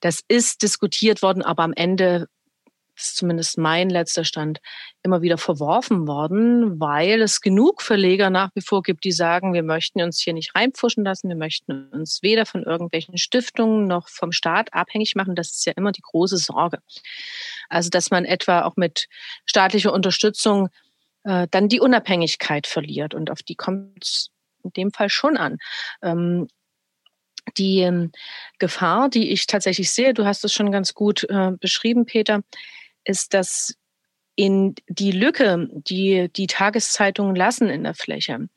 Das ist diskutiert worden, aber am Ende das ist zumindest mein letzter Stand, immer wieder verworfen worden, weil es genug Verleger nach wie vor gibt, die sagen, wir möchten uns hier nicht reinpfuschen lassen, wir möchten uns weder von irgendwelchen Stiftungen noch vom Staat abhängig machen. Das ist ja immer die große Sorge. Also, dass man etwa auch mit staatlicher Unterstützung äh, dann die Unabhängigkeit verliert. Und auf die kommt es in dem Fall schon an. Ähm, die ähm, Gefahr, die ich tatsächlich sehe, du hast es schon ganz gut äh, beschrieben, Peter, ist, dass in die Lücke, die die Tageszeitungen lassen in der Fläche,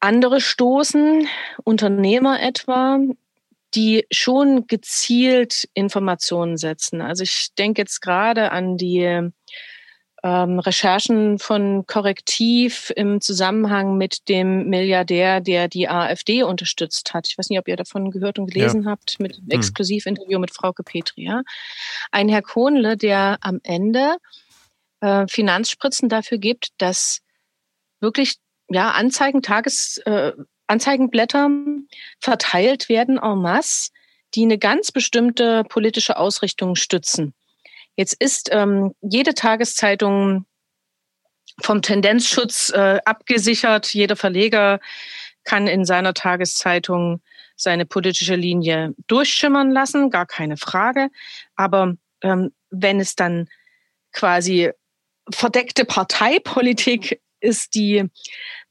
andere stoßen, Unternehmer etwa, die schon gezielt Informationen setzen. Also ich denke jetzt gerade an die ähm, Recherchen von Korrektiv im Zusammenhang mit dem Milliardär, der die AfD unterstützt hat. Ich weiß nicht, ob ihr davon gehört und gelesen ja. habt, mit einem hm. Exklusivinterview mit Frauke Petri. Ja? Ein Herr Kohnle, der am Ende äh, Finanzspritzen dafür gibt, dass wirklich ja, Anzeigen, Tages, äh, Anzeigenblätter verteilt werden en masse, die eine ganz bestimmte politische Ausrichtung stützen. Jetzt ist ähm, jede Tageszeitung vom Tendenzschutz äh, abgesichert. Jeder Verleger kann in seiner Tageszeitung seine politische Linie durchschimmern lassen, gar keine Frage. Aber ähm, wenn es dann quasi verdeckte Parteipolitik ist, die,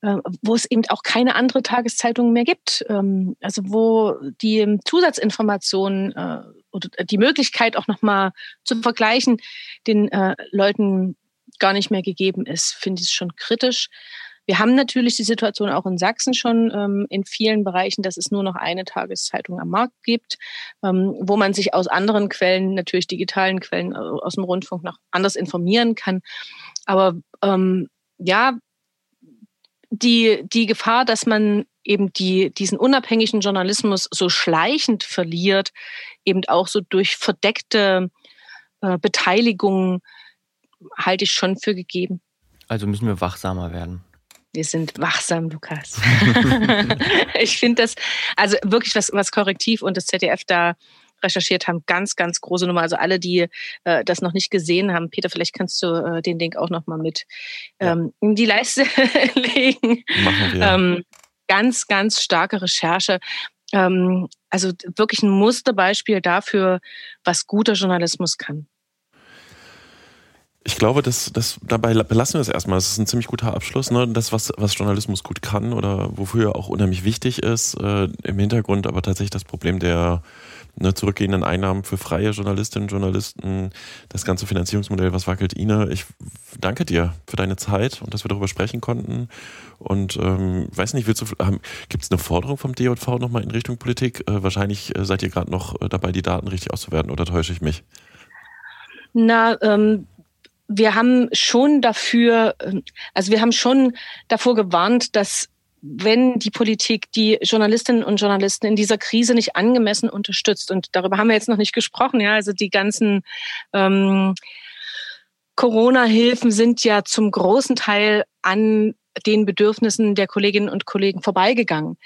äh, wo es eben auch keine andere Tageszeitung mehr gibt, ähm, also wo die Zusatzinformationen äh, oder die Möglichkeit auch nochmal zu vergleichen, den äh, Leuten gar nicht mehr gegeben ist, finde ich schon kritisch. Wir haben natürlich die Situation auch in Sachsen schon ähm, in vielen Bereichen, dass es nur noch eine Tageszeitung am Markt gibt, ähm, wo man sich aus anderen Quellen, natürlich digitalen Quellen äh, aus dem Rundfunk noch anders informieren kann. Aber ähm, ja, die, die Gefahr, dass man eben die, diesen unabhängigen Journalismus so schleichend verliert, eben auch so durch verdeckte äh, Beteiligung halte ich schon für gegeben. Also müssen wir wachsamer werden. Wir sind wachsam, Lukas. ich finde das, also wirklich was, was Korrektiv und das ZDF da recherchiert haben, ganz, ganz große Nummer. Also alle, die äh, das noch nicht gesehen haben, Peter, vielleicht kannst du äh, den Link auch nochmal mit ähm, in die Leiste legen. Machen wir. Ähm, ganz, ganz starke Recherche. Ähm, also wirklich ein Musterbeispiel dafür, was guter Journalismus kann. Ich glaube, das, das, dabei belassen wir es erstmal. Das ist ein ziemlich guter Abschluss. Ne? Das, was, was Journalismus gut kann oder wofür auch unheimlich wichtig ist, äh, im Hintergrund aber tatsächlich das Problem der ne, zurückgehenden Einnahmen für freie Journalistinnen und Journalisten, das ganze Finanzierungsmodell, was wackelt Ihnen? Ich danke dir für deine Zeit und dass wir darüber sprechen konnten. Und ähm, weiß nicht, ähm, gibt es eine Forderung vom DJV nochmal in Richtung Politik? Äh, wahrscheinlich äh, seid ihr gerade noch äh, dabei, die Daten richtig auszuwerten oder täusche ich mich? Na, ähm, wir haben schon dafür, ähm, also wir haben schon davor gewarnt, dass wenn die Politik die Journalistinnen und Journalisten in dieser Krise nicht angemessen unterstützt, und darüber haben wir jetzt noch nicht gesprochen, ja, also die ganzen ähm, Corona-Hilfen sind ja zum großen Teil an den Bedürfnissen der Kolleginnen und Kollegen vorbeigegangen,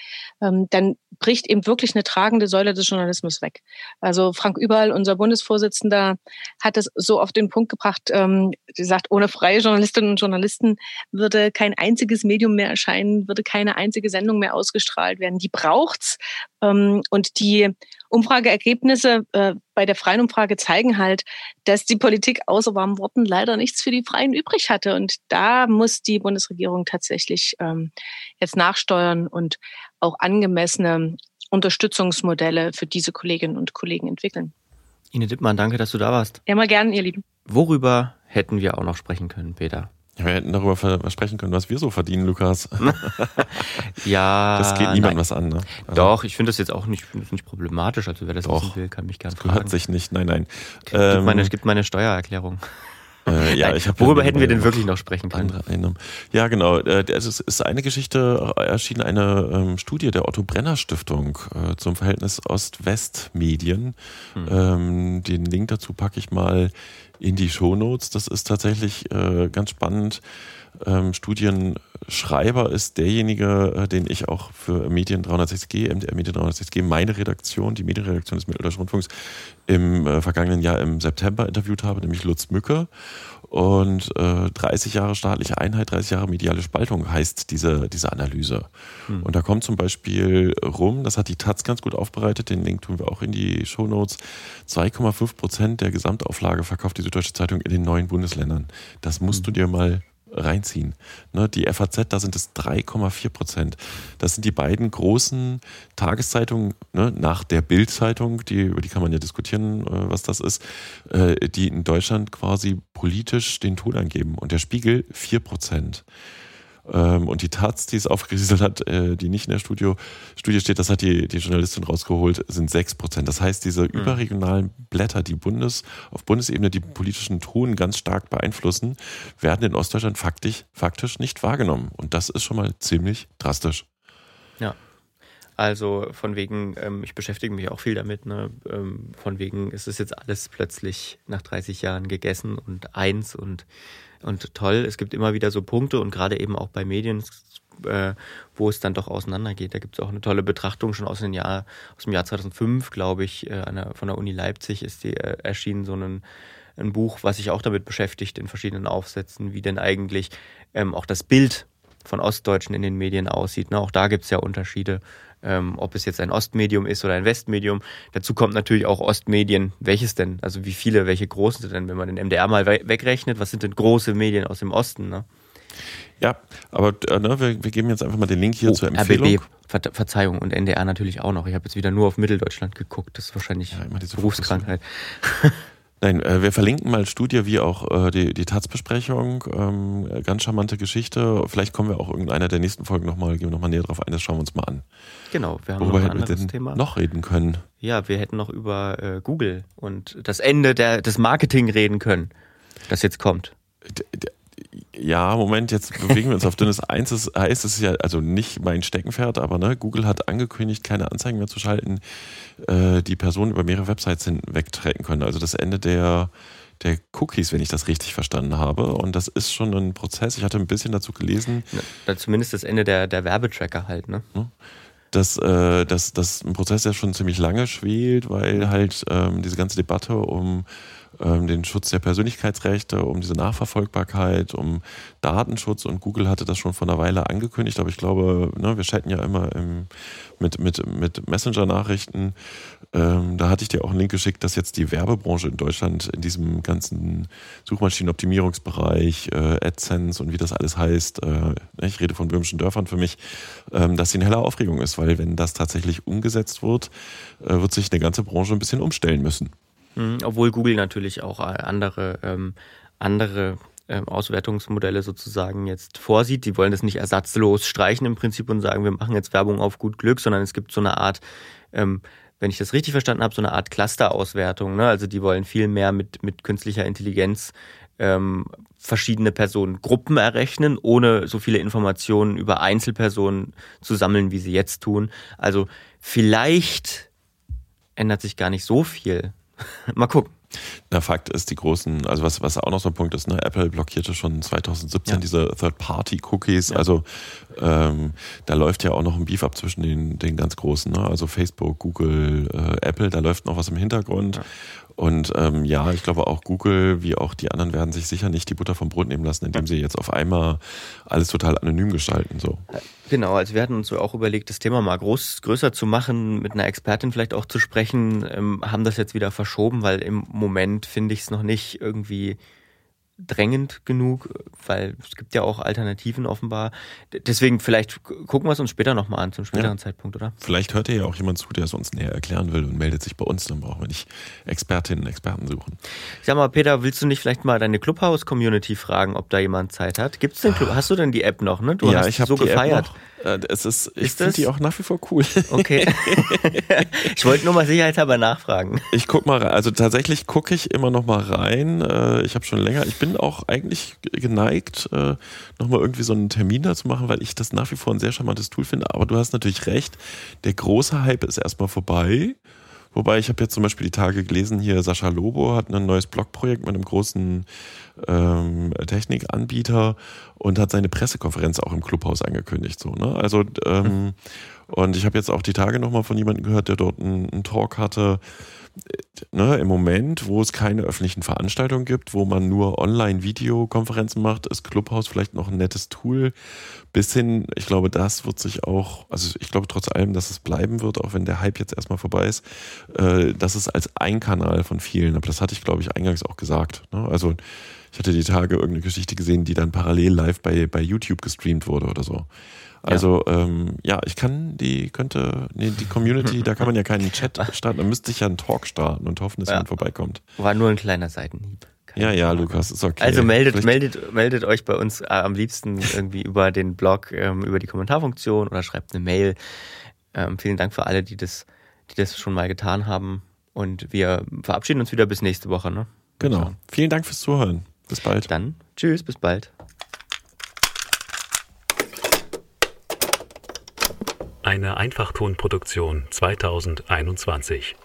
ähm, dann bricht eben wirklich eine tragende Säule des Journalismus weg. Also Frank Überall, unser Bundesvorsitzender, hat es so auf den Punkt gebracht, ähm, sagt, ohne freie Journalistinnen und Journalisten würde kein einziges Medium mehr erscheinen, würde keine einzige Sendung mehr ausgestrahlt werden. Die braucht's. Ähm, und die Umfrageergebnisse äh, bei der freien Umfrage zeigen halt, dass die Politik außer warmen Worten leider nichts für die Freien übrig hatte. Und da muss die Bundesregierung tatsächlich ähm, jetzt nachsteuern und auch angemessene Unterstützungsmodelle für diese Kolleginnen und Kollegen entwickeln. Ine Dittmann, danke, dass du da warst. Ja, mal gern, ihr Lieben. Worüber hätten wir auch noch sprechen können, Peter? Wir hätten darüber sprechen können, was wir so verdienen, Lukas. ja. Das geht niemand was an, ne? Also Doch, ich finde das jetzt auch nicht, nicht problematisch. Also wer das Doch, wissen will, kann mich gerne fragen. Gehört sich nicht, nein, nein. Gibt, ähm, meine, gibt meine Steuererklärung. Äh, ja, ich Worüber hätten wir denn wirklich noch sprechen können? Andere. Ja, genau. Äh, es ist eine Geschichte erschienen, eine ähm, Studie der Otto Brenner Stiftung äh, zum Verhältnis Ost-West-Medien. Hm. Ähm, den Link dazu packe ich mal in die Shownotes. Das ist tatsächlich äh, ganz spannend. Ähm, Studienschreiber ist derjenige, äh, den ich auch für Medien 360G, MDR Medien 360G, meine Redaktion, die Medienredaktion des Mitteldeutschen Rundfunks, im äh, vergangenen Jahr im September interviewt habe, nämlich Lutz Mücke. Und äh, 30 Jahre staatliche Einheit, 30 Jahre mediale Spaltung heißt diese, diese Analyse. Hm. Und da kommt zum Beispiel rum, das hat die Taz ganz gut aufbereitet, den Link tun wir auch in die Show Notes, 2,5 Prozent der Gesamtauflage verkauft die Süddeutsche Zeitung in den neuen Bundesländern. Das musst hm. du dir mal reinziehen. Ne, die FAZ, da sind es 3,4 Prozent. Das sind die beiden großen Tageszeitungen ne, nach der Bild-Zeitung, die, über die kann man ja diskutieren, äh, was das ist, äh, die in Deutschland quasi politisch den Ton angeben. Und der Spiegel 4 Prozent. Ähm, und die Taz, die es aufgerieselt hat, äh, die nicht in der Studio, Studie steht, das hat die, die Journalistin rausgeholt, sind sechs Prozent. Das heißt, diese mhm. überregionalen Blätter, die Bundes, auf Bundesebene die politischen Ton ganz stark beeinflussen, werden in Ostdeutschland faktisch, faktisch nicht wahrgenommen. Und das ist schon mal ziemlich drastisch. Ja. Also von wegen, ähm, ich beschäftige mich auch viel damit, ne? Ähm, von wegen, ist es jetzt alles plötzlich nach 30 Jahren gegessen und eins und und toll. Es gibt immer wieder so Punkte und gerade eben auch bei Medien, äh, wo es dann doch auseinandergeht. Da gibt es auch eine tolle Betrachtung schon aus dem Jahr, aus dem Jahr 2005, glaube ich, äh, einer, von der Uni Leipzig ist die äh, erschienen, so ein, ein Buch, was sich auch damit beschäftigt in verschiedenen Aufsätzen, wie denn eigentlich ähm, auch das Bild von Ostdeutschen in den Medien aussieht. Ne? Auch da gibt es ja Unterschiede ähm, ob es jetzt ein Ostmedium ist oder ein Westmedium. Dazu kommt natürlich auch Ostmedien. Welches denn? Also wie viele, welche großen denn, wenn man den MDR mal we wegrechnet? Was sind denn große Medien aus dem Osten? Ne? Ja, aber äh, ne, wir, wir, geben jetzt einfach mal den Link hier oh, zur Empfehlung. RBB, Ver Verzeihung, und NDR natürlich auch noch. Ich habe jetzt wieder nur auf Mitteldeutschland geguckt. Das ist wahrscheinlich ja, Berufskrankheit. Nein, äh, wir verlinken mal Studie wie auch äh, die, die Taz-Besprechung. Ähm, ganz charmante Geschichte. Vielleicht kommen wir auch irgendeiner der nächsten Folgen nochmal, gehen wir nochmal näher drauf ein. Das schauen wir uns mal an. Genau, wir haben Worüber noch ein anderes wir Thema. noch reden können. Ja, wir hätten noch über äh, Google und das Ende der, des Marketing reden können, das jetzt kommt. D ja, Moment, jetzt bewegen wir uns auf dünnes Eins. Das heißt, es ist ja also nicht mein Steckenpferd, aber ne, Google hat angekündigt, keine Anzeigen mehr zu schalten, äh, die Personen über mehrere Websites hinwegtracken können. Also das Ende der, der Cookies, wenn ich das richtig verstanden habe. Und das ist schon ein Prozess. Ich hatte ein bisschen dazu gelesen. Ja, zumindest das Ende der, der Werbetracker halt, ne? dass, äh, dass, dass ein Prozess ja schon ziemlich lange schwelt, weil halt ähm, diese ganze Debatte um ähm, den Schutz der Persönlichkeitsrechte, um diese Nachverfolgbarkeit, um Datenschutz und Google hatte das schon vor einer Weile angekündigt, aber ich glaube, ne, wir chatten ja immer im, mit, mit, mit Messenger-Nachrichten. Ähm, da hatte ich dir auch einen Link geschickt, dass jetzt die Werbebranche in Deutschland in diesem ganzen Suchmaschinenoptimierungsbereich, äh, AdSense und wie das alles heißt, äh, ich rede von böhmischen Dörfern für mich, ähm, dass sie in heller Aufregung ist, weil wenn das tatsächlich umgesetzt wird, äh, wird sich eine ganze Branche ein bisschen umstellen müssen. Mhm, obwohl Google natürlich auch äh, andere, ähm, andere ähm, Auswertungsmodelle sozusagen jetzt vorsieht. Die wollen das nicht ersatzlos streichen im Prinzip und sagen, wir machen jetzt Werbung auf gut Glück, sondern es gibt so eine Art, ähm, wenn ich das richtig verstanden habe, so eine Art Cluster-Auswertung. Ne? Also die wollen viel mehr mit, mit künstlicher Intelligenz ähm, verschiedene Personengruppen errechnen, ohne so viele Informationen über Einzelpersonen zu sammeln, wie sie jetzt tun. Also vielleicht ändert sich gar nicht so viel Mal gucken. Na, Fakt ist, die großen, also was, was auch noch so ein Punkt ist, ne, Apple blockierte schon 2017 ja. diese Third-Party-Cookies. Ja. Also ähm, da läuft ja auch noch ein Beef ab zwischen den, den ganz großen, ne? also Facebook, Google, äh, Apple, da läuft noch was im Hintergrund. Ja. Und ähm, ja, ich glaube auch Google wie auch die anderen werden sich sicher nicht die Butter vom Brot nehmen lassen, indem sie jetzt auf einmal alles total anonym gestalten. So. Genau, also wir hatten uns auch überlegt, das Thema mal groß, größer zu machen, mit einer Expertin vielleicht auch zu sprechen, ähm, haben das jetzt wieder verschoben, weil im Moment finde ich es noch nicht irgendwie drängend genug, weil es gibt ja auch Alternativen offenbar. Deswegen vielleicht gucken wir es uns später nochmal an, zum späteren ja. Zeitpunkt, oder? Vielleicht hört ihr ja auch jemand zu, der es uns näher erklären will und meldet sich bei uns, dann brauchen wir nicht Expertinnen und Experten suchen. Sag mal, Peter, willst du nicht vielleicht mal deine Clubhouse-Community fragen, ob da jemand Zeit hat? Gibt's den Club? Hast du denn die App noch, ne? Du ja, hast ich so gefeiert. App noch. Äh, es ist, ich finde die auch nach wie vor cool. Okay. ich wollte nur mal sicherheitshalber nachfragen. Ich guck mal rein. Also tatsächlich gucke ich immer noch mal rein. Äh, ich habe schon länger, ich bin auch eigentlich geneigt, äh, noch mal irgendwie so einen Termin da zu machen, weil ich das nach wie vor ein sehr charmantes Tool finde. Aber du hast natürlich recht. Der große Hype ist erstmal vorbei. Wobei ich habe jetzt zum Beispiel die Tage gelesen, hier Sascha Lobo hat ein neues Blogprojekt mit einem großen ähm, Technikanbieter und hat seine Pressekonferenz auch im Clubhaus angekündigt. So, ne? Also ähm, mhm. und ich habe jetzt auch die Tage nochmal von jemandem gehört, der dort einen, einen Talk hatte ne, im Moment, wo es keine öffentlichen Veranstaltungen gibt, wo man nur Online-Videokonferenzen macht, ist Clubhouse vielleicht noch ein nettes Tool. Bis hin, ich glaube, das wird sich auch, also ich glaube trotz allem, dass es bleiben wird, auch wenn der Hype jetzt erstmal vorbei ist, äh, dass es als ein Kanal von vielen, aber das hatte ich, glaube ich, eingangs auch gesagt. Ne? Also ich hatte die Tage irgendeine Geschichte gesehen, die dann parallel live bei, bei YouTube gestreamt wurde oder so. Also ja. Ähm, ja, ich kann die könnte nee, die Community, da kann man ja keinen Chat starten, da müsste ich ja einen Talk starten und hoffen, dass ja. jemand vorbeikommt. War nur ein kleiner Seitenhieb. Keine ja, ja, Lukas, ist okay. Also meldet, meldet, meldet euch bei uns äh, am liebsten irgendwie über den Blog, ähm, über die Kommentarfunktion oder schreibt eine Mail. Ähm, vielen Dank für alle, die das, die das schon mal getan haben. Und wir verabschieden uns wieder bis nächste Woche. Ne? Genau. Vielen Dank fürs Zuhören. Bis bald. Dann tschüss, bis bald. Eine Einfachtonproduktion 2021.